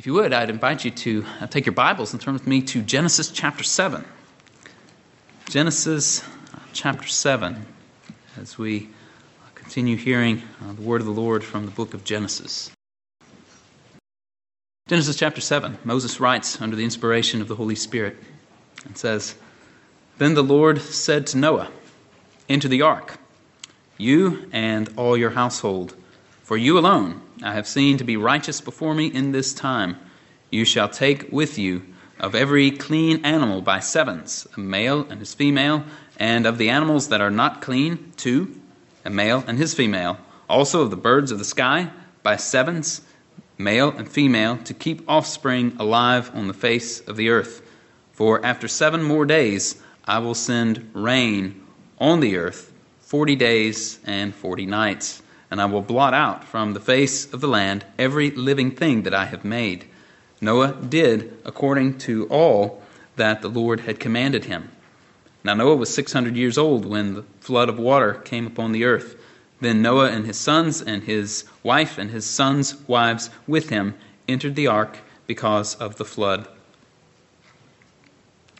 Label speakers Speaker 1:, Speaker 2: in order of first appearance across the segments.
Speaker 1: If you would, I'd invite you to uh, take your Bibles and turn with me to Genesis chapter 7. Genesis uh, chapter 7, as we continue hearing uh, the word of the Lord from the book of Genesis. Genesis chapter 7, Moses writes under the inspiration of the Holy Spirit and says, Then the Lord said to Noah, Enter the ark, you and all your household, for you alone I have seen to be righteous before me in this time. You shall take with you of every clean animal by sevens, a male and his female, and of the animals that are not clean, two, a male and his female. Also of the birds of the sky by sevens, male and female, to keep offspring alive on the face of the earth. For after seven more days I will send rain on the earth forty days and forty nights and I will blot out from the face of the land every living thing that I have made. Noah did according to all that the Lord had commanded him. Now Noah was 600 years old when the flood of water came upon the earth. Then Noah and his sons and his wife and his sons' wives with him entered the ark because of the flood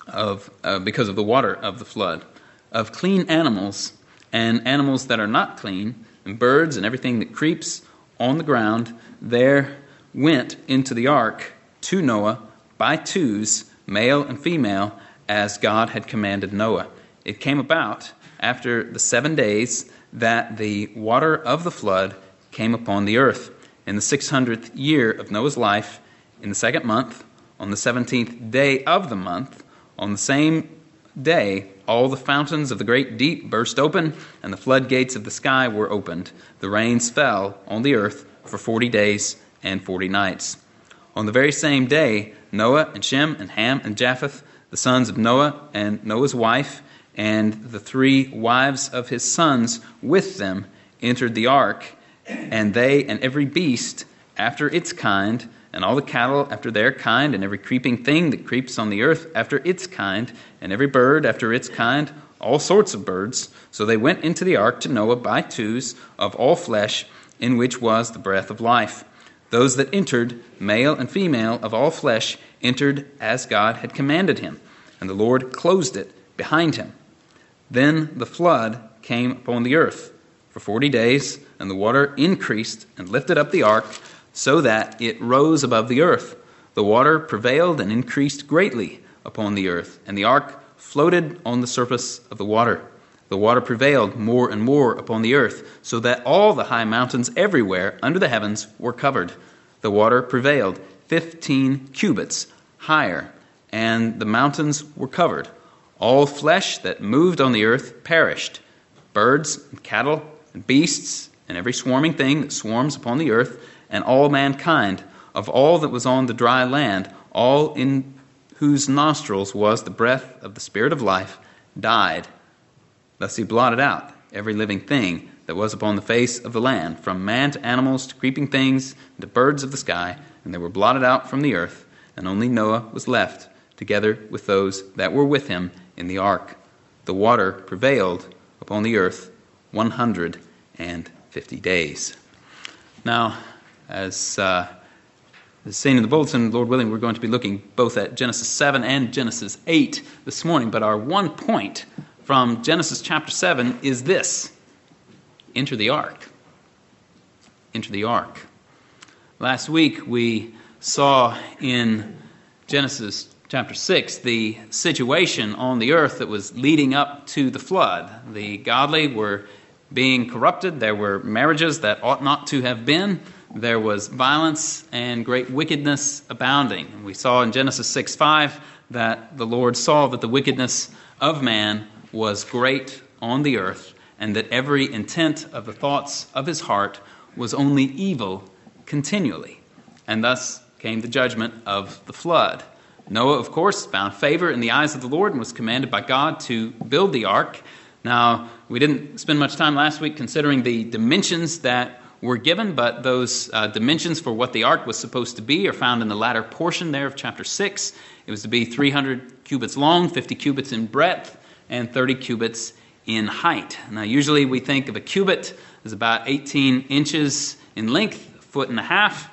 Speaker 1: of uh, because of the water of the flood of clean animals and animals that are not clean and birds and everything that creeps on the ground, there went into the ark to Noah by twos, male and female, as God had commanded Noah. It came about after the seven days that the water of the flood came upon the earth. In the 600th year of Noah's life, in the second month, on the 17th day of the month, on the same day, all the fountains of the great deep burst open, and the floodgates of the sky were opened. The rains fell on the earth for forty days and forty nights. On the very same day, Noah and Shem and Ham and Japheth, the sons of Noah and Noah's wife, and the three wives of his sons with them entered the ark, and they and every beast after its kind and all the cattle after their kind, and every creeping thing that creeps on the earth after its kind, and every bird after its kind, all sorts of birds. So they went into the ark to Noah by twos of all flesh, in which was the breath of life. Those that entered, male and female of all flesh, entered as God had commanded him, and the Lord closed it behind him. Then the flood came upon the earth for forty days, and the water increased and lifted up the ark so that it rose above the earth. The water prevailed and increased greatly upon the earth, and the ark floated on the surface of the water. The water prevailed more and more upon the earth, so that all the high mountains everywhere under the heavens were covered. The water prevailed fifteen cubits higher, and the mountains were covered. All flesh that moved on the earth perished birds and cattle and beasts, and every swarming thing that swarms upon the earth and all mankind, of all that was on the dry land, all in whose nostrils was the breath of the Spirit of life, died. Thus he blotted out every living thing that was upon the face of the land, from man to animals to creeping things to birds of the sky, and they were blotted out from the earth, and only Noah was left, together with those that were with him in the ark. The water prevailed upon the earth 150 days. Now, as uh, is seen in the bulletin, Lord willing, we're going to be looking both at Genesis 7 and Genesis 8 this morning. But our one point from Genesis chapter 7 is this enter the ark. Enter the ark. Last week we saw in Genesis chapter 6 the situation on the earth that was leading up to the flood. The godly were being corrupted, there were marriages that ought not to have been there was violence and great wickedness abounding. And We saw in Genesis 6 5 that the Lord saw that the wickedness of man was great on the earth, and that every intent of the thoughts of his heart was only evil continually. And thus came the judgment of the flood. Noah, of course, found favor in the eyes of the Lord and was commanded by God to build the ark. Now, we didn't spend much time last week considering the dimensions that were given, but those uh, dimensions for what the ark was supposed to be are found in the latter portion there of chapter 6. It was to be 300 cubits long, 50 cubits in breadth, and 30 cubits in height. Now, usually we think of a cubit as about 18 inches in length, foot and a half.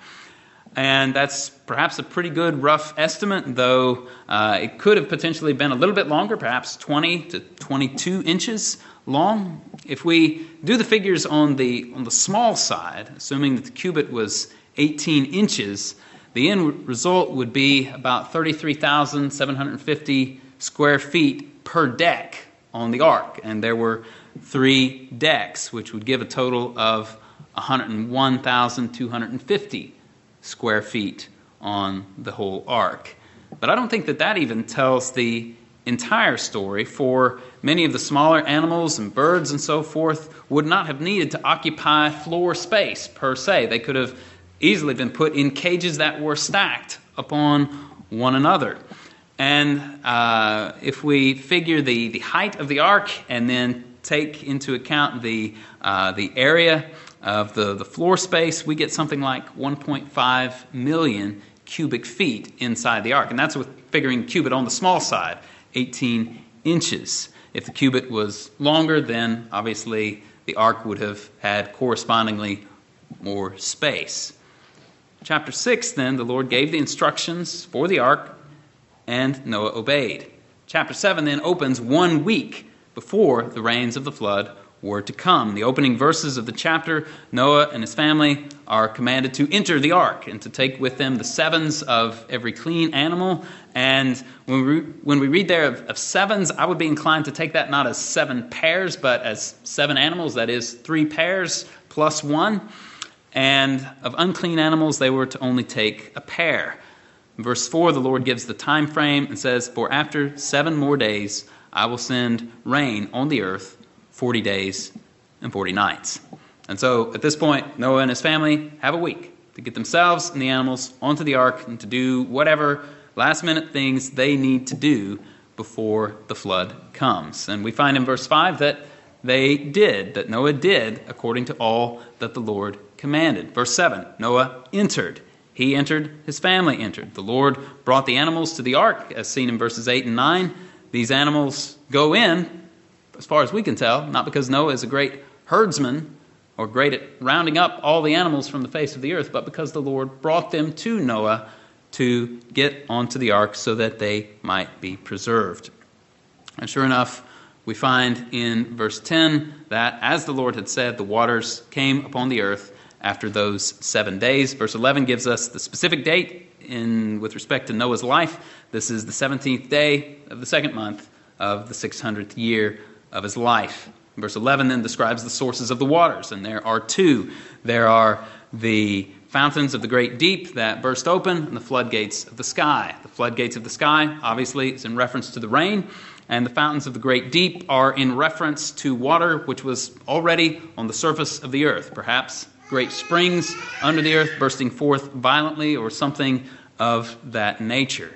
Speaker 1: and that's perhaps a pretty good rough estimate, though uh, it could have potentially been a little bit longer, perhaps 20 to 22 inches long. If we do the figures on the, on the small side, assuming that the cubit was 18 inches, the end result would be about 33,750 square feet per deck on the ark. And there were three decks, which would give a total of 101,250 square feet on the whole ark. But I don't think that that even tells the entire story, for many of the smaller animals and birds and so forth would not have needed to occupy floor space per se. They could have easily been put in cages that were stacked upon one another. And uh, if we figure the, the height of the ark and then take into account the, uh, the area of the, the floor space, we get something like 1.5 million cubic feet inside the ark. And that's with figuring cubit on the small side, 18 inches. If the cubit was longer, then obviously the ark would have had correspondingly more space. Chapter 6, then, the Lord gave the instructions for the ark, and Noah obeyed. Chapter 7 then opens one week before the rains of the flood were to come. The opening verses of the chapter Noah and his family are commanded to enter the ark and to take with them the sevens of every clean animal. And when we, when we read there of, of sevens, I would be inclined to take that not as seven pairs, but as seven animals, that is, three pairs plus one. And of unclean animals, they were to only take a pair. Verse 4, the Lord gives the time frame and says, For after seven more days, I will send rain on the earth 40 days and 40 nights. And so at this point, Noah and his family have a week to get themselves and the animals onto the ark and to do whatever last minute things they need to do before the flood comes. And we find in verse 5 that they did, that Noah did according to all that the Lord commanded. Verse 7 Noah entered. He entered, his family entered. The Lord brought the animals to the ark, as seen in verses 8 and 9. These animals go in as far as we can tell, not because Noah is a great herdsman or great at rounding up all the animals from the face of the earth, but because the Lord brought them to Noah to get onto the ark so that they might be preserved. And sure enough, we find in verse 10 that as the Lord had said, the waters came upon the earth after those seven days. Verse 11 gives us the specific date in, with respect to Noah's life. This is the 17th day of the second month of the 600th year of his life. Verse 11 then describes the sources of the waters, and there are two. There are the fountains of the great deep that burst open, and the floodgates of the sky. The floodgates of the sky, obviously, is in reference to the rain, and the fountains of the great deep are in reference to water which was already on the surface of the earth. Perhaps great springs under the earth bursting forth violently, or something of that nature.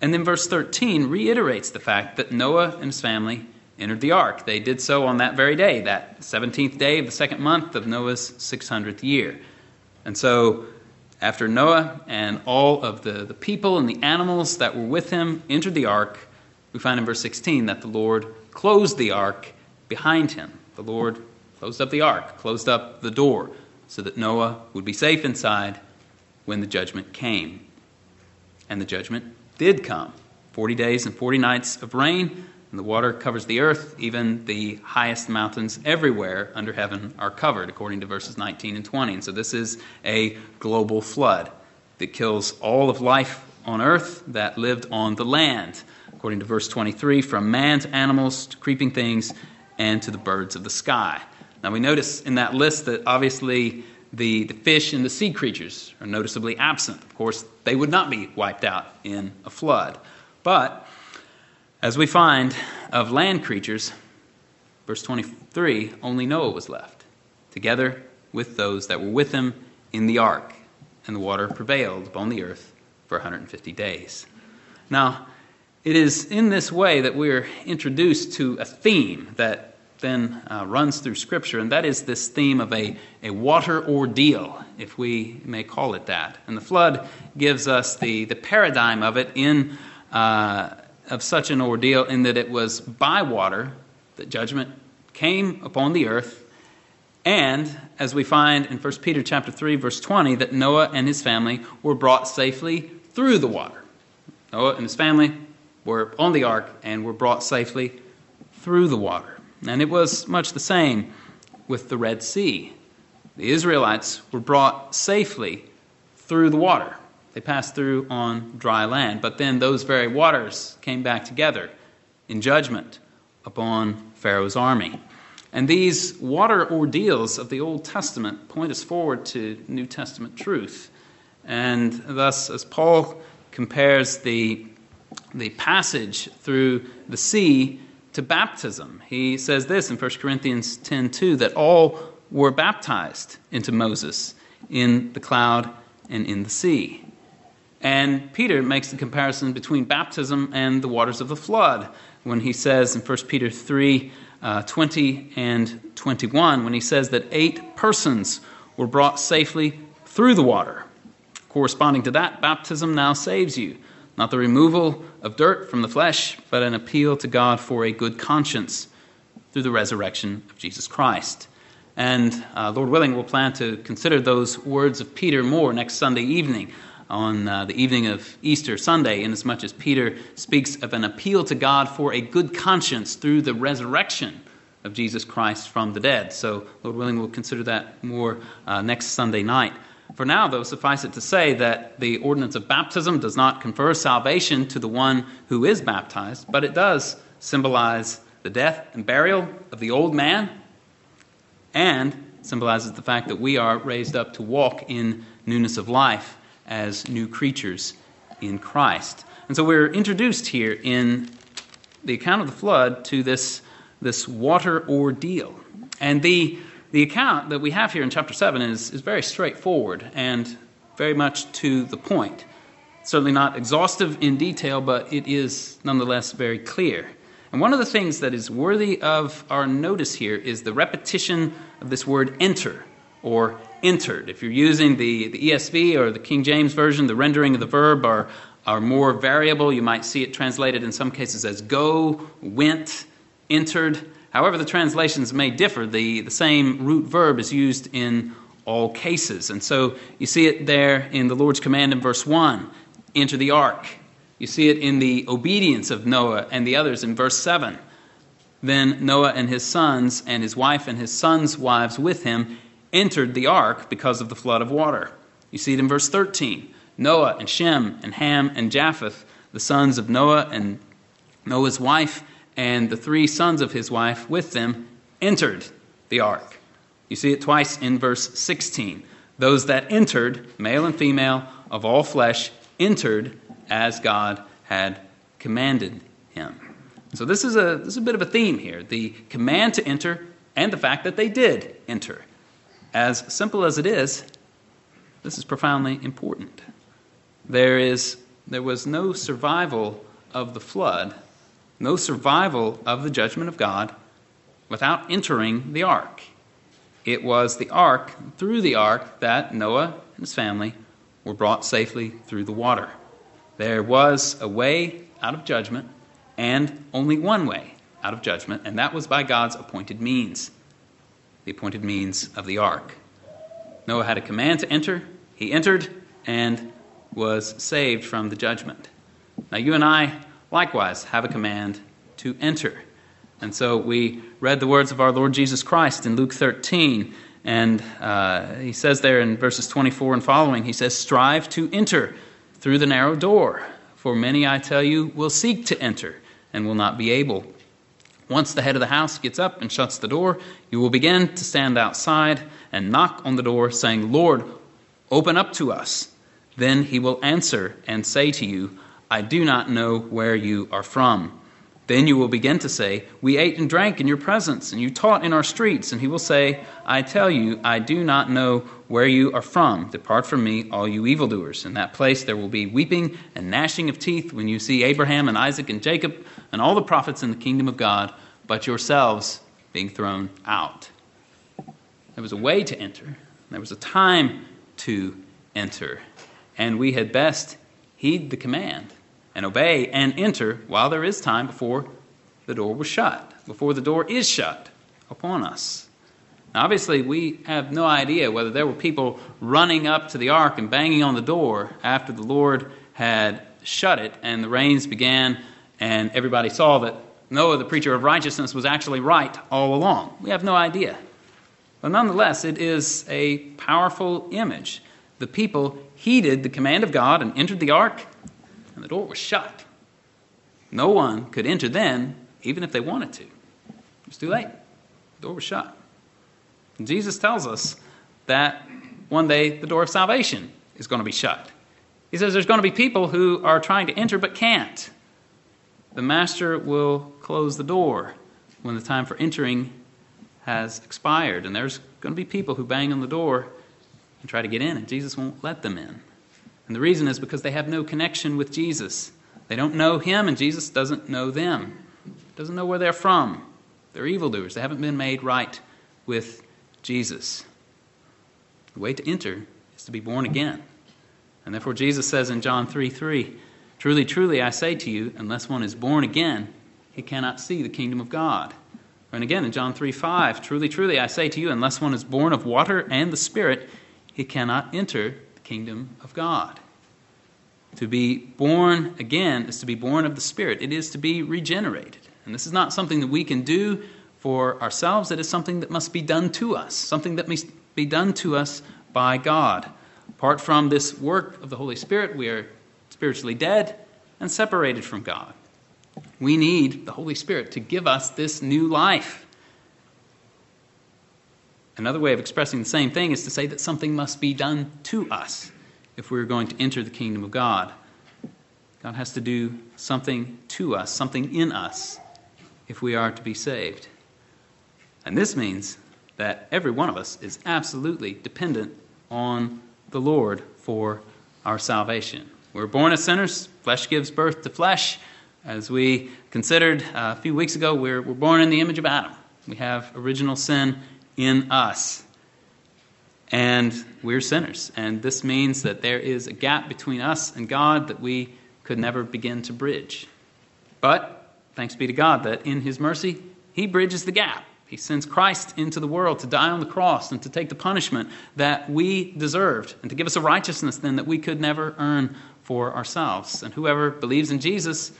Speaker 1: And then verse 13 reiterates the fact that Noah and his family entered the ark. They did so on that very day, that 17th day of the second month of Noah's 600th year. And so, after Noah and all of the, the people and the animals that were with him entered the ark, we find in verse 16 that the Lord closed the ark behind him. The Lord closed up the ark, closed up the door, so that Noah would be safe inside when the judgment came. And the judgment did come 40 days and 40 nights of rain and the water covers the earth, even the highest mountains everywhere under heaven are covered, according to verses 19 and 20. And so this is a global flood that kills all of life on earth that lived on the land, according to verse 23, from man to animals to creeping things and to the birds of the sky. Now we notice in that list that obviously the, the fish and the sea creatures are noticeably absent. Of course, they would not be wiped out in a flood. But as we find of land creatures, verse 23, only Noah was left, together with those that were with him in the ark, and the water prevailed upon the earth for 150 days. Now, it is in this way that we're introduced to a theme that then uh, runs through Scripture, and that is this theme of a, a water ordeal, if we may call it that. And the flood gives us the, the paradigm of it in uh, of such an ordeal in that it was by water that judgment came upon the earth, And as we find in 1 Peter chapter 3 verse 20 that Noah and his family were brought safely through the water. Noah and his family were on the ark and were brought safely through the water. And it was much the same with the Red Sea. The Israelites were brought safely through the water. They passed through on dry land, but then those very waters came back together in judgment upon Pharaoh's army. And these water ordeals of the Old Testament point us forward to New Testament truth. And thus, as Paul compares the, the passage through the sea to baptism, he says this in 1 Corinthians 10 2 that all were baptized into Moses in the cloud and in the sea. And Peter makes the comparison between baptism and the waters of the flood when he says in 1 Peter 3 uh, 20 and 21, when he says that eight persons were brought safely through the water. Corresponding to that, baptism now saves you. Not the removal of dirt from the flesh, but an appeal to God for a good conscience through the resurrection of Jesus Christ. And uh, Lord willing, we'll plan to consider those words of Peter more next Sunday evening on uh, the evening of Easter Sunday, inasmuch as Peter speaks of an appeal to God for a good conscience through the resurrection of Jesus Christ from the dead. So, Lord willing, we'll consider that more uh, next Sunday night. For now, though, suffice it to say that the ordinance of baptism does not confer salvation to the one who is baptized, but it does symbolize the death and burial of the old man and symbolizes the fact that we are raised up to walk in newness of life as new creatures in Christ. And so we're introduced here in the account of the flood to this, this water ordeal. And the, the account that we have here in chapter 7 is, is very straightforward and very much to the point. Certainly not exhaustive in detail, but it is nonetheless very clear. And one of the things that is worthy of our notice here is the repetition of this word enter or entered. If you're using the, the ESV or the King James Version, the rendering of the verb are, are more variable. You might see it translated in some cases as go, went, entered. However, the translations may differ. The, the same root verb is used in all cases. And so you see it there in the Lord's command in verse 1 enter the ark. You see it in the obedience of Noah and the others in verse 7. Then Noah and his sons, and his wife and his sons' wives with him, entered the ark because of the flood of water. You see it in verse 13. Noah and Shem and Ham and Japheth, the sons of Noah and Noah's wife, and the three sons of his wife with them entered the ark. You see it twice in verse 16. Those that entered, male and female, of all flesh, entered as God had commanded him. So this is a this is a bit of a theme here: the command to enter and the fact that they did enter. As simple as it is, this is profoundly important. There, is, there was no survival of the flood, no survival of the judgment of God without entering the ark. It was the ark, through the ark, that Noah and his family were brought safely through the water. There was a way out of judgment, and only one way out of judgment, and that was by God's appointed means the appointed means of the ark. Noah had a command to enter. He entered and was saved from the judgment. Now, you and I likewise have a command to enter. And so we read the words of our Lord Jesus Christ in Luke 13. And uh, he says there in verses 24 and following, he says, Strive to enter through the narrow door. For many, I tell you, will seek to enter and will not be able. Once the head of the house gets up and shuts the door, you will begin to stand outside and knock on the door, saying, Lord, open up to us. Then he will answer and say to you, I do not know where you are from. Then you will begin to say, We ate and drank in your presence, and you taught in our streets. And he will say, I tell you, I do not know where you are from. Depart from me, all you evildoers. In that place there will be weeping and gnashing of teeth when you see Abraham and Isaac and Jacob and all the prophets in the kingdom of God, but yourselves being thrown out. There was a way to enter, there was a time to enter, and we had best heed the command and obey and enter while there is time before the door was shut, before the door is shut upon us. Now, obviously, we have no idea whether there were people running up to the ark and banging on the door after the Lord had shut it and the rains began and everybody saw that Noah, the preacher of righteousness, was actually right all along. We have no idea. But nonetheless, it is a powerful image. The people heeded the command of God and entered the ark, the door was shut. No one could enter then, even if they wanted to. It was too late. The door was shut. And Jesus tells us that one day the door of salvation is going to be shut. He says there's going to be people who are trying to enter but can't. The master will close the door when the time for entering has expired. And there's going to be people who bang on the door and try to get in, and Jesus won't let them in. And the reason is because they have no connection with Jesus. They don't know him, and Jesus doesn't know them. Doesn't know where they're from. They're evildoers. They haven't been made right with Jesus. The way to enter is to be born again. And therefore, Jesus says in John 3 3, Truly, truly, I say to you, unless one is born again, he cannot see the kingdom of God. And again in John 3 5, Truly, truly, I say to you, unless one is born of water and the Spirit, he cannot enter kingdom of God. To be born again is to be born of the Spirit, it is to be regenerated. And this is not something that we can do for ourselves, it is something that must be done to us, something that must be done to us by God. Apart from this work of the Holy Spirit, we are spiritually dead and separated from God. We need the Holy Spirit to give us this new life. Another way of expressing the same thing is to say that something must be done to us if we're going to enter the kingdom of God. God has to do something to us, something in us, if we are to be saved. And this means that every one of us is absolutely dependent on the Lord for our salvation. We're born as sinners, flesh gives birth to flesh. As we considered uh, a few weeks ago, we're, we're born in the image of Adam. We have original sin in us. And we're sinners. And this means that there is a gap between us and God that we could never begin to bridge. But thanks be to God that in His mercy, He bridges the gap. He sends Christ into the world to die on the cross and to take the punishment that we deserved and to give us a righteousness then that we could never earn for ourselves. And whoever believes in Jesus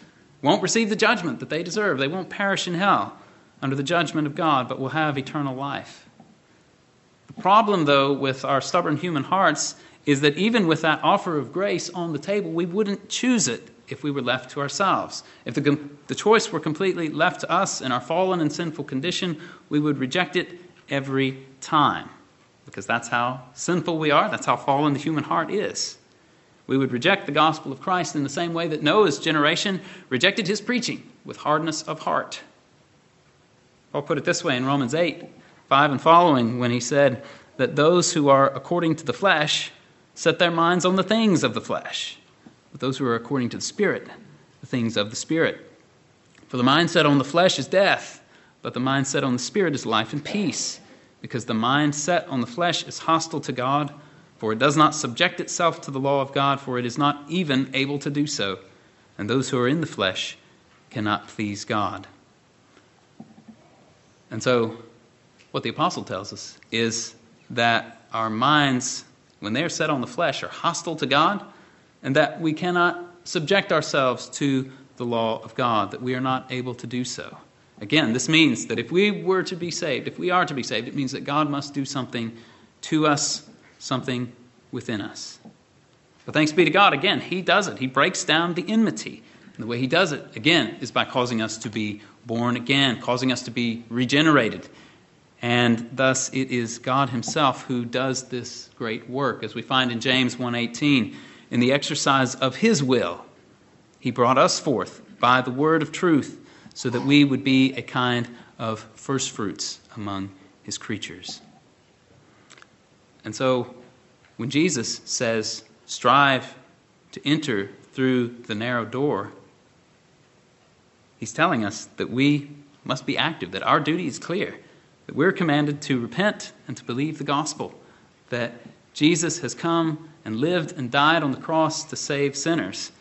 Speaker 1: won't receive the judgment that they deserve. They won't perish in hell under the judgment of God, but will have eternal life. Problem, though, with our stubborn human hearts is that even with that offer of grace on the table, we wouldn't choose it if we were left to ourselves. If the, the choice were completely left to us in our fallen and sinful condition, we would reject it every time. Because that's how sinful we are, that's how fallen the human heart is. We would reject the gospel of Christ in the same way that Noah's generation rejected his preaching with hardness of heart. Paul put it this way in Romans 8 5 and following when he said that those who are according to the flesh set their minds on the things of the flesh, but those who are according to the Spirit, the things of the Spirit. For the mindset on the flesh is death, but the mindset on the Spirit is life and peace, because the mindset on the flesh is hostile to God for it does not subject itself to the law of God, for it is not even able to do so. And those who are in the flesh cannot please God. And so, what the apostle tells us is that our minds, when they are set on the flesh, are hostile to God, and that we cannot subject ourselves to the law of God, that we are not able to do so. Again, this means that if we were to be saved, if we are to be saved, it means that God must do something to us something within us. But thanks be to God, again, He does it. He breaks down the enmity. And the way He does it, again, is by causing us to be born again, causing us to be regenerated. And thus it is God Himself who does this great work, as we find in James 1:18, in the exercise of His will. He brought us forth by the word of truth, so that we would be a kind of first fruits among His creatures. And so when Jesus says, strive to enter through the narrow door, he's telling us that we must be active, that our duty is clear, that we're commanded to repent and to believe the gospel, that Jesus has come and lived and died on the cross to save sinners.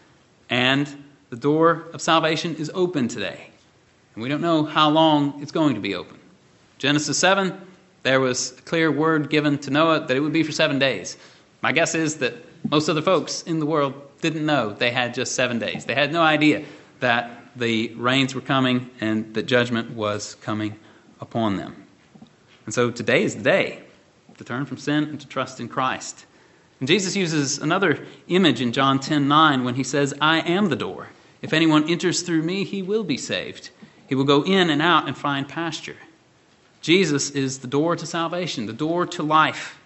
Speaker 1: And the door of salvation is open today. And we don't know how long it's going to be open. Genesis 7 There was a clear word given to Noah that it would be for seven days. My guess is that most other folks in the world didn't know they had just seven days. They had no idea that the rains were coming and that judgment was coming upon them. And so today is the day to turn from sin and to trust in Christ. And Jesus uses another image in John 10 9 when he says, I am the door. If anyone enters through me, he will be saved. He will go in and out and find pasture. Jesus is the door to salvation, the door to life,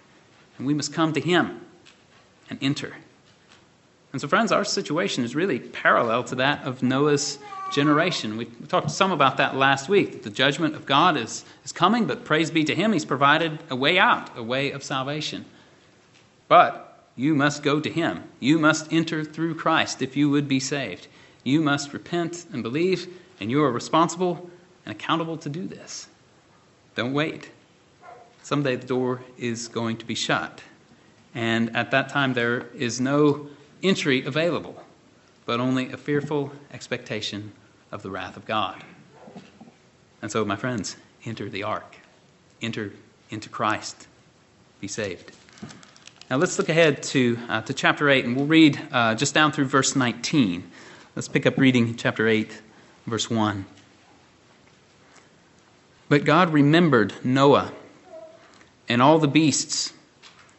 Speaker 1: and we must come to him and enter. And so, friends, our situation is really parallel to that of Noah's generation. We talked some about that last week. That the judgment of God is, is coming, but praise be to Him, He's provided a way out, a way of salvation. But you must go to Him. You must enter through Christ if you would be saved. You must repent and believe, and you are responsible and accountable to do this. Don't wait. Someday the door is going to be shut. And at that time, there is no entry available, but only a fearful expectation of the wrath of God. And so, my friends, enter the ark, enter into Christ, be saved. Now, let's look ahead to, uh, to chapter 8, and we'll read uh, just down through verse 19. Let's pick up reading chapter 8, verse 1. But God remembered Noah and all the beasts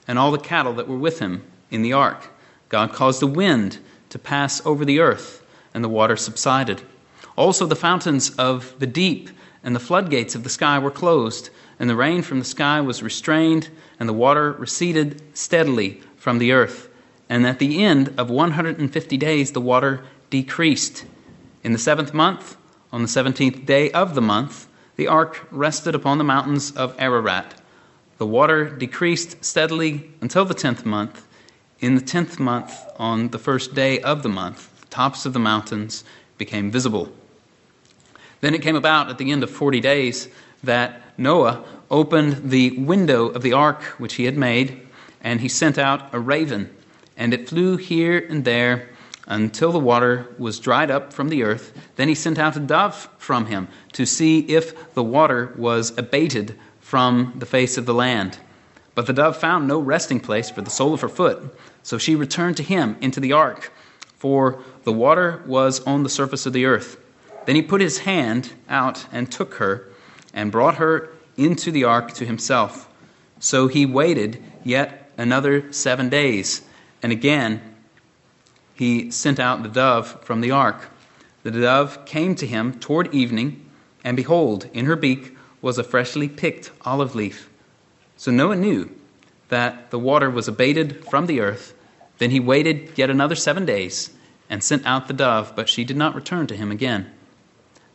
Speaker 1: and all the cattle that were with him in the ark. God caused a wind to pass over the earth, and the water subsided. Also, the fountains of the deep and the floodgates of the sky were closed, and the rain from the sky was restrained, and the water receded steadily from the earth. And at the end of 150 days, the water decreased. In the seventh month, on the seventeenth day of the month, the ark rested upon the mountains of Ararat. The water decreased steadily until the tenth month. In the tenth month, on the first day of the month, the tops of the mountains became visible. Then it came about at the end of forty days that Noah opened the window of the ark which he had made, and he sent out a raven, and it flew here and there until the water was dried up from the earth. Then he sent out a dove from him to see if the water was abated from the face of the land. But the dove found no resting place for the sole of her foot. So she returned to him into the ark, for the water was on the surface of the earth. Then he put his hand out and took her, and brought her into the ark to himself. So he waited yet another seven days, and again he sent out the dove from the ark. The dove came to him toward evening, and behold, in her beak was a freshly picked olive leaf. So Noah knew that the water was abated from the earth. Then he waited yet another seven days and sent out the dove, but she did not return to him again.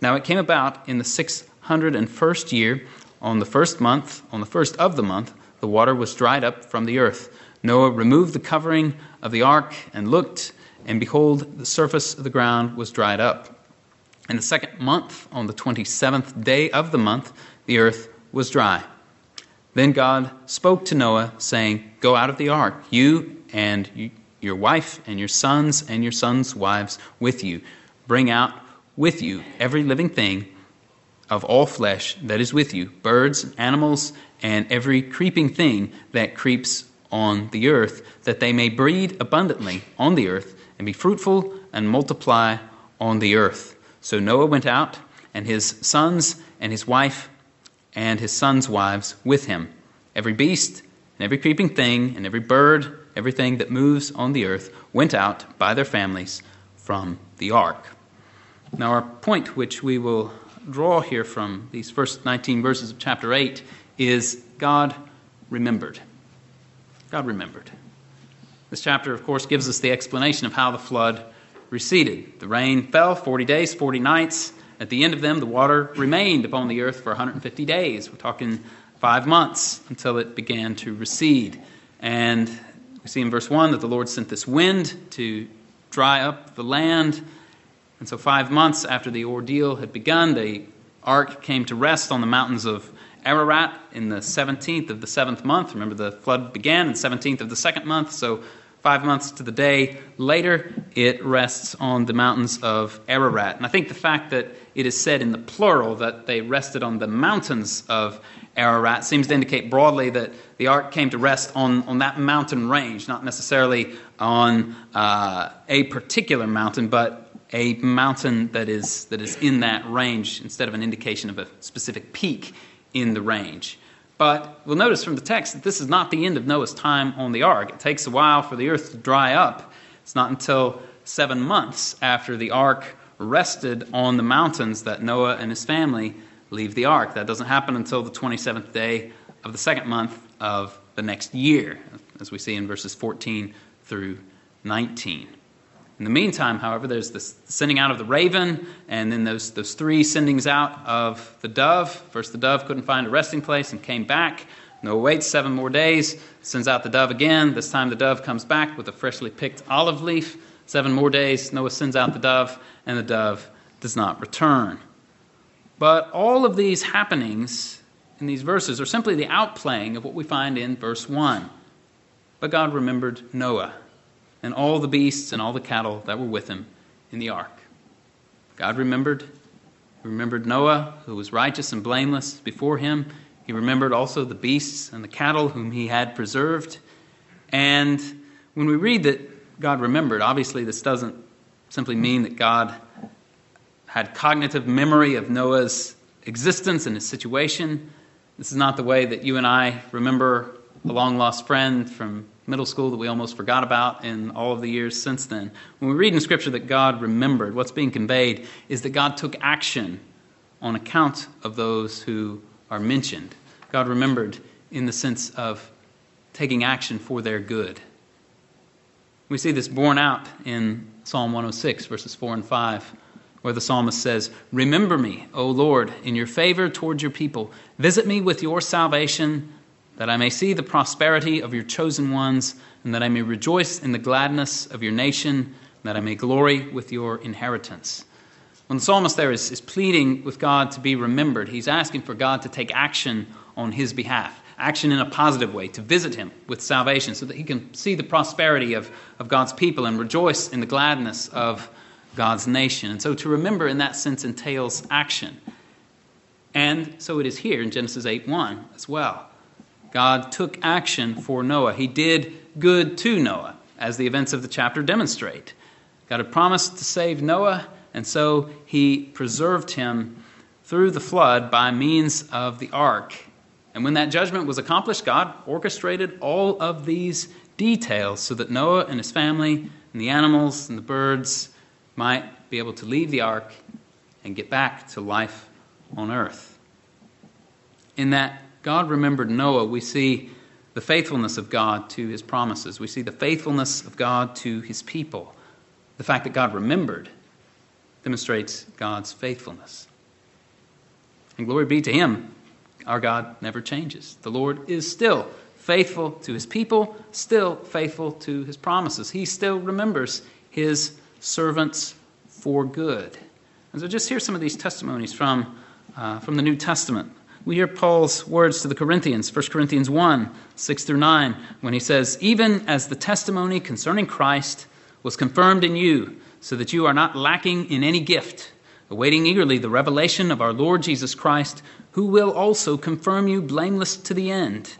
Speaker 1: Now it came about in the six hundred and first year, on the first month, on the first of the month, the water was dried up from the earth. Noah removed the covering of the ark and looked and behold, the surface of the ground was dried up. In the second month, on the 27th day of the month, the earth was dry. Then God spoke to Noah, saying, Go out of the ark, you and you, your wife and your sons and your sons' wives with you. Bring out with you every living thing of all flesh that is with you birds, animals, and every creeping thing that creeps on the earth, that they may breed abundantly on the earth and be fruitful and multiply on the earth. So Noah went out, and his sons and his wife and his sons' wives with him. Every beast and every creeping thing and every bird, everything that moves on the earth, went out by their families from the ark. Now, our point, which we will draw here from these first 19 verses of chapter 8, is God remembered. God remembered. This chapter, of course, gives us the explanation of how the flood receded. The rain fell 40 days, 40 nights. At the end of them, the water remained upon the earth for 150 days. We're talking five months until it began to recede. And we see in verse 1 that the Lord sent this wind to dry up the land. And so, five months after the ordeal had begun, the ark came to rest on the mountains of Ararat in the 17th of the seventh month. Remember, the flood began in the 17th of the second month. So, five months to the day later, it rests on the mountains of Ararat. And I think the fact that it is said in the plural that they rested on the mountains of Ararat seems to indicate broadly that the ark came to rest on, on that mountain range, not necessarily on uh, a particular mountain, but a mountain that is, that is in that range instead of an indication of a specific peak in the range. But we'll notice from the text that this is not the end of Noah's time on the ark. It takes a while for the earth to dry up. It's not until seven months after the ark rested on the mountains that Noah and his family leave the ark. That doesn't happen until the 27th day of the second month of the next year, as we see in verses 14 through 19. In the meantime, however, there's this sending out of the raven, and then those, those three sendings out of the dove. First, the dove couldn't find a resting place and came back. Noah waits seven more days, sends out the dove again. This time, the dove comes back with a freshly picked olive leaf. Seven more days, Noah sends out the dove, and the dove does not return. But all of these happenings in these verses are simply the outplaying of what we find in verse 1. But God remembered Noah and all the beasts and all the cattle that were with him in the ark. God remembered. He remembered Noah, who was righteous and blameless before him. He remembered also the beasts and the cattle whom he had preserved. And when we read that God remembered, obviously this doesn't simply mean that God had cognitive memory of Noah's existence and his situation. This is not the way that you and I remember a long lost friend from middle school that we almost forgot about in all of the years since then. When we read in Scripture that God remembered, what's being conveyed is that God took action on account of those who are mentioned. God remembered in the sense of taking action for their good. We see this borne out in Psalm 106, verses 4 and 5 where the psalmist says, Remember me, O Lord, in your favor towards your people. Visit me with your salvation, that I may see the prosperity of your chosen ones, and that I may rejoice in the gladness of your nation, and that I may glory with your inheritance. When the psalmist there is, is pleading with God to be remembered, he's asking for God to take action on his behalf action in a positive way, to visit him with salvation so that he can see the prosperity of, of God's people and rejoice in the gladness of God's nation. And so to remember in that sense entails action. And so it is here in Genesis 8 1 as well. God took action for Noah. He did good to Noah, as the events of the chapter demonstrate. God had promised to save Noah, and so he preserved him through the flood by means of the ark. And when that judgment was accomplished, God orchestrated all of these details so that Noah and his family and the animals and the birds might be able to leave the ark and get back to life on earth. In that God remembered Noah, we see the faithfulness of God to his promises. We see the faithfulness of God to his people. The fact that God remembered demonstrates God's faithfulness. And glory be to him, our God never changes. The Lord is still faithful to his people, still faithful to his promises. He still remembers his servants for good. And so just hear some of these testimonies from, uh, from the New Testament. We hear Paul's words to the Corinthians, 1 Corinthians 1 6 through 9, when he says, Even as the testimony concerning Christ was confirmed in you, so that you are not lacking in any gift, awaiting eagerly the revelation of our Lord Jesus Christ, who will also confirm you blameless to the end.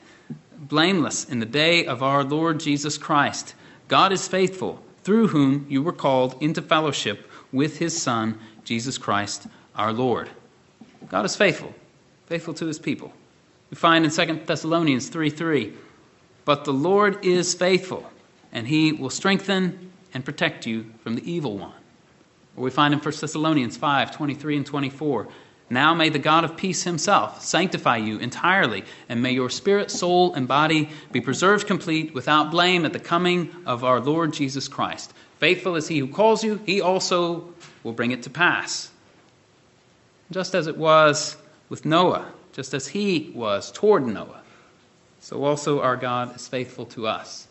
Speaker 1: Blameless in the day of our Lord Jesus Christ. God is faithful through whom you were called into fellowship with his Son, Jesus Christ our Lord. God is faithful, faithful to his people. We find in 2 Thessalonians 3 3, but the Lord is faithful, and he will strengthen and protect you from the evil one. Or we find in 1 Thessalonians 5 23 and 24, now may the God of peace himself sanctify you entirely, and may your spirit, soul, and body be preserved complete without blame at the coming of our Lord Jesus Christ. Faithful is he who calls you, he also will bring it to pass. Just as it was with Noah, just as he was toward Noah, so also our God is faithful to us.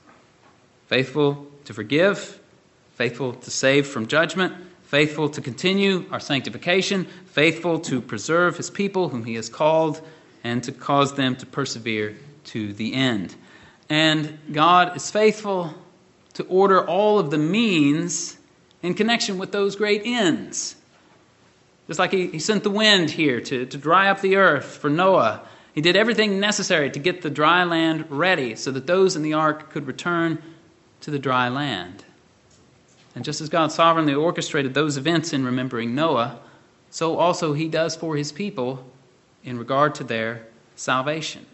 Speaker 1: Faithful to forgive, faithful to save from judgment faithful to continue our sanctification, faithful to preserve his people whom he has called, and to cause them to persevere to the end. And God is faithful to order all of the means in connection with those great ends. Just like he, he sent the wind here to, to dry up the earth for Noah, He did everything necessary to get the dry land ready so that those in the ark could return to the dry land. And just as God sovereignly orchestrated those events in remembering Noah, so also he does for his people in regard to their salvation.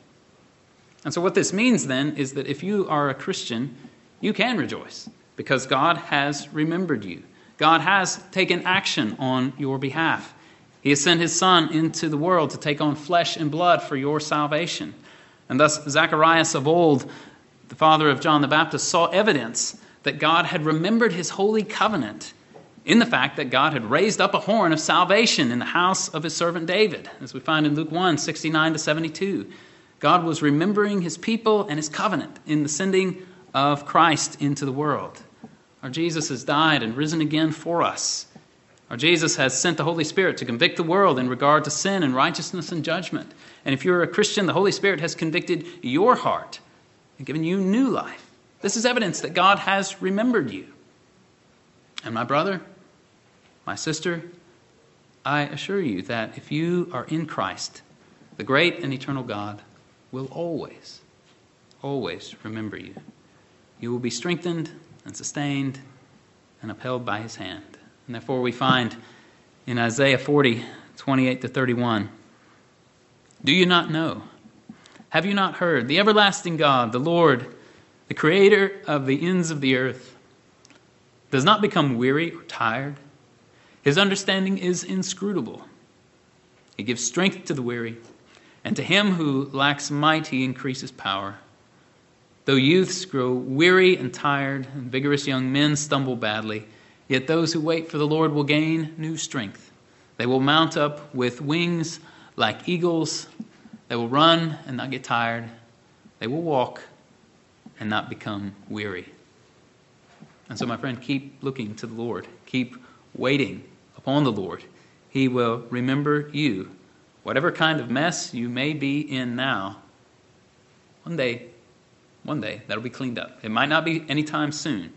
Speaker 1: And so, what this means then is that if you are a Christian, you can rejoice because God has remembered you. God has taken action on your behalf. He has sent his Son into the world to take on flesh and blood for your salvation. And thus, Zacharias of old, the father of John the Baptist, saw evidence that God had remembered his holy covenant in the fact that God had raised up a horn of salvation in the house of his servant David, as we find in Luke 1 69 to 72. God was remembering his people and his covenant in the sending of Christ into the world. Our Jesus has died and risen again for us. Our Jesus has sent the Holy Spirit to convict the world in regard to sin and righteousness and judgment. And if you're a Christian, the Holy Spirit has convicted your heart and given you new life. This is evidence that God has remembered you. And my brother, my sister, I assure you that if you are in Christ, the great and eternal God will always, always remember you. You will be strengthened and sustained and upheld by his hand. And therefore, we find in Isaiah 40, 28 to 31 Do you not know? Have you not heard? The everlasting God, the Lord, the creator of the ends of the earth, does not become weary or tired. His understanding is inscrutable. He gives strength to the weary, and to him who lacks might, he increases power. Though youths grow weary and tired, and vigorous young men stumble badly, yet those who wait for the Lord will gain new strength. They will mount up with wings like eagles. They will run and not get tired. They will walk and not become weary. And so, my friend, keep looking to the Lord. Keep waiting upon the Lord. He will remember you. Whatever kind of mess you may be in now, one day, one day, that'll be cleaned up. It might not be anytime soon,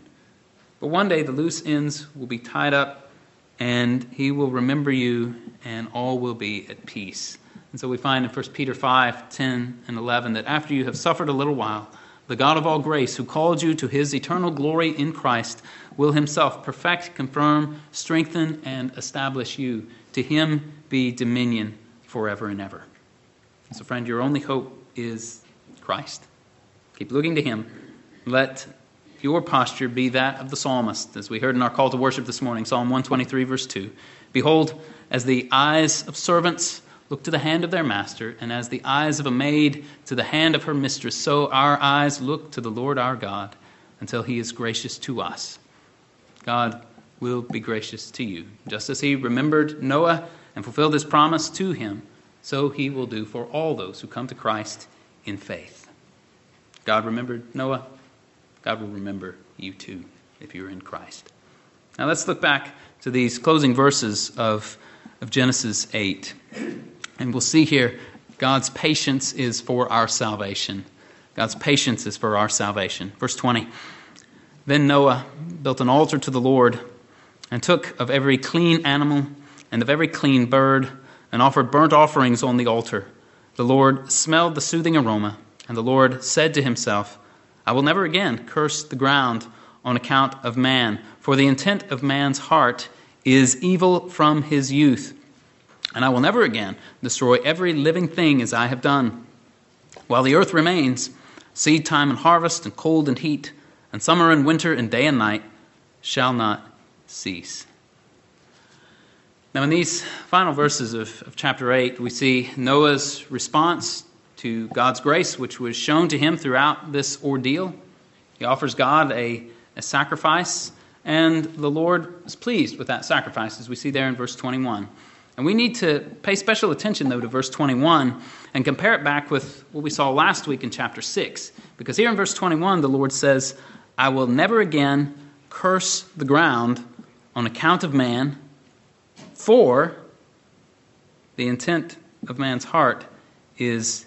Speaker 1: but one day the loose ends will be tied up and he will remember you and all will be at peace. And so we find in 1 Peter 5 10 and 11 that after you have suffered a little while, the God of all grace, who called you to his eternal glory in Christ, will himself perfect, confirm, strengthen, and establish you. To him be dominion forever and ever. So, friend, your only hope is Christ. Keep looking to him. Let your posture be that of the psalmist, as we heard in our call to worship this morning, Psalm 123, verse 2. Behold, as the eyes of servants look to the hand of their master, and as the eyes of a maid to the hand of her mistress, so our eyes look to the Lord our God until he is gracious to us. God will be gracious to you. Just as he remembered Noah and fulfilled his promise to him, so he will do for all those who come to Christ in faith. God remembered Noah. God will remember you too if you're in Christ. Now let's look back to these closing verses of, of Genesis 8. And we'll see here God's patience is for our salvation. God's patience is for our salvation. Verse 20 Then Noah built an altar to the Lord and took of every clean animal and of every clean bird and offered burnt offerings on the altar. The Lord smelled the soothing aroma, and the Lord said to himself, I will never again curse the ground on account of man, for the intent of man's heart is evil from his youth and I will never again destroy every living thing as I have done. While the earth remains, seed time and harvest, and cold and heat, and summer and winter, and day and night shall not cease. Now, in these final verses of, of chapter 8, we see Noah's response to God's grace, which was shown to him throughout this ordeal. He offers God a, a sacrifice, and the Lord is pleased with that sacrifice, as we see there in verse 21. And we need to pay special attention, though, to verse 21 and compare it back with what we saw last week in chapter 6. Because here in verse 21, the Lord says, I will never again curse the ground on account of man, for the intent of man's heart is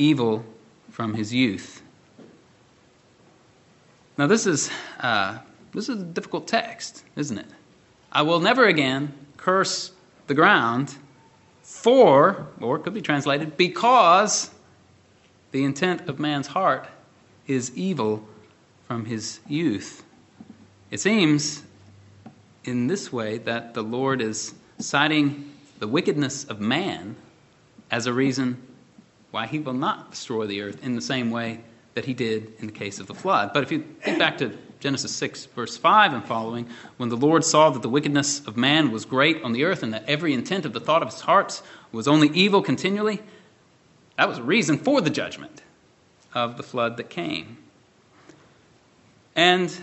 Speaker 1: evil from his youth. Now, this is, uh, this is a difficult text, isn't it? I will never again curse the ground For, or it could be translated, because the intent of man's heart is evil from his youth. It seems in this way that the Lord is citing the wickedness of man as a reason why he will not destroy the earth in the same way that he did in the case of the flood. But if you think back to Genesis 6, verse 5 and following, when the Lord saw that the wickedness of man was great on the earth and that every intent of the thought of his hearts was only evil continually, that was a reason for the judgment of the flood that came. And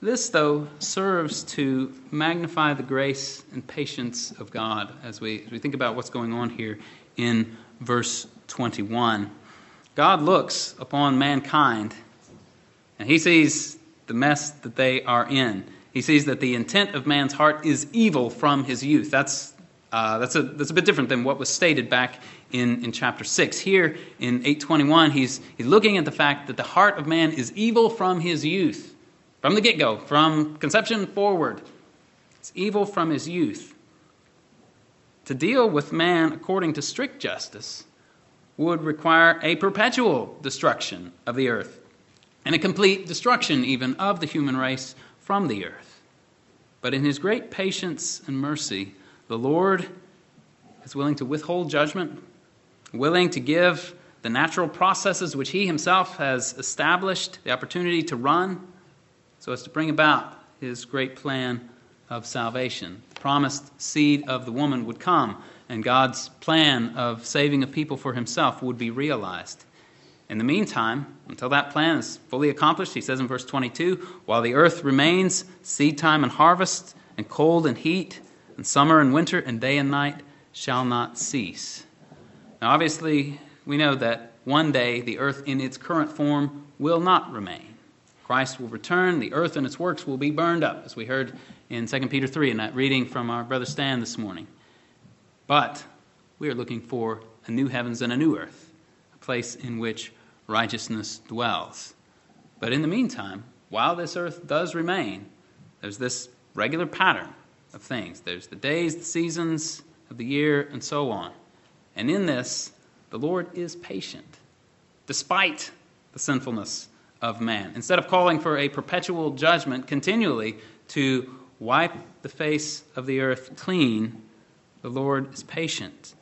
Speaker 1: this, though, serves to magnify the grace and patience of God as we, as we think about what's going on here in verse 21. God looks upon mankind and he sees the mess that they are in. He sees that the intent of man's heart is evil from his youth. That's, uh, that's, a, that's a bit different than what was stated back in, in chapter 6. Here in 821, he's, he's looking at the fact that the heart of man is evil from his youth, from the get go, from conception forward. It's evil from his youth. To deal with man according to strict justice would require a perpetual destruction of the earth and a complete destruction, even, of the human race from the earth. But in his great patience and mercy, the Lord is willing to withhold judgment, willing to give the natural processes which he himself has established the opportunity to run so as to bring about his great plan of salvation. The promised seed of the woman would come, and God's plan of saving a people for himself would be realized. In the meantime, until that plan is fully accomplished, he says in verse 22 while the earth remains, seed time and harvest, and cold and heat, and summer and winter, and day and night shall not cease. Now, obviously, we know that one day the earth in its current form will not remain. Christ will return, the earth and its works will be burned up, as we heard in 2 Peter 3 in that reading from our brother Stan this morning. But we are looking for a new heavens and a new earth a place in which righteousness dwells. But in the meantime, while this earth does remain, there's this regular pattern of things. There's the days, the seasons of the year, and so on. And in this, the Lord is patient, despite the sinfulness of man. Instead of calling for a perpetual judgment continually to wipe the face of the earth clean, the Lord is patient.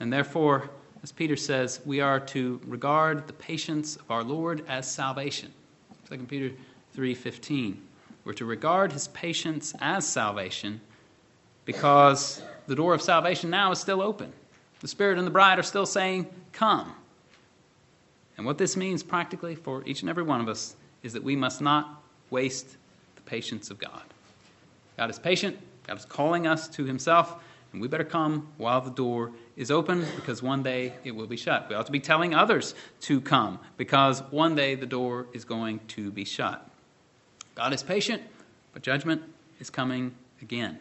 Speaker 1: And therefore, as Peter says, we are to regard the patience of our Lord as salvation. 2 Peter 3:15. We're to regard his patience as salvation because the door of salvation now is still open. The Spirit and the bride are still saying, "Come." And what this means practically for each and every one of us is that we must not waste the patience of God. God is patient. God is calling us to himself, and we better come while the door is open because one day it will be shut. We ought to be telling others to come because one day the door is going to be shut. God is patient, but judgment is coming again.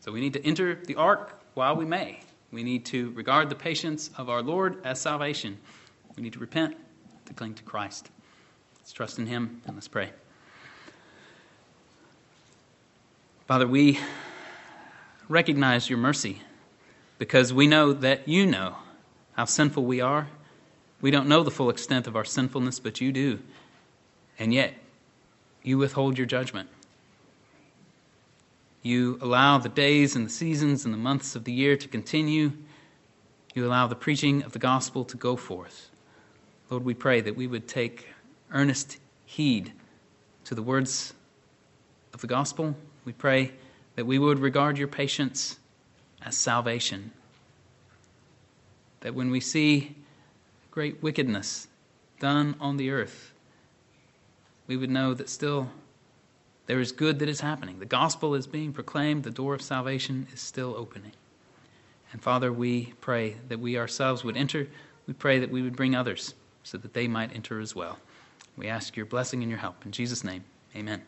Speaker 1: So we need to enter the ark while we may. We need to regard the patience of our Lord as salvation. We need to repent, to cling to Christ. Let's trust in Him and let's pray. Father, we recognize your mercy because we know that you know how sinful we are. We don't know the full extent of our sinfulness, but you do. And yet, you withhold your judgment. You allow the days and the seasons and the months of the year to continue. You allow the preaching of the gospel to go forth. Lord, we pray that we would take earnest heed to the words of the gospel. We pray that we would regard your patience as salvation. That when we see great wickedness done on the earth, we would know that still there is good that is happening. The gospel is being proclaimed, the door of salvation is still opening. And Father, we pray that we ourselves would enter. We pray that we would bring others so that they might enter as well. We ask your blessing and your help. In Jesus' name, amen.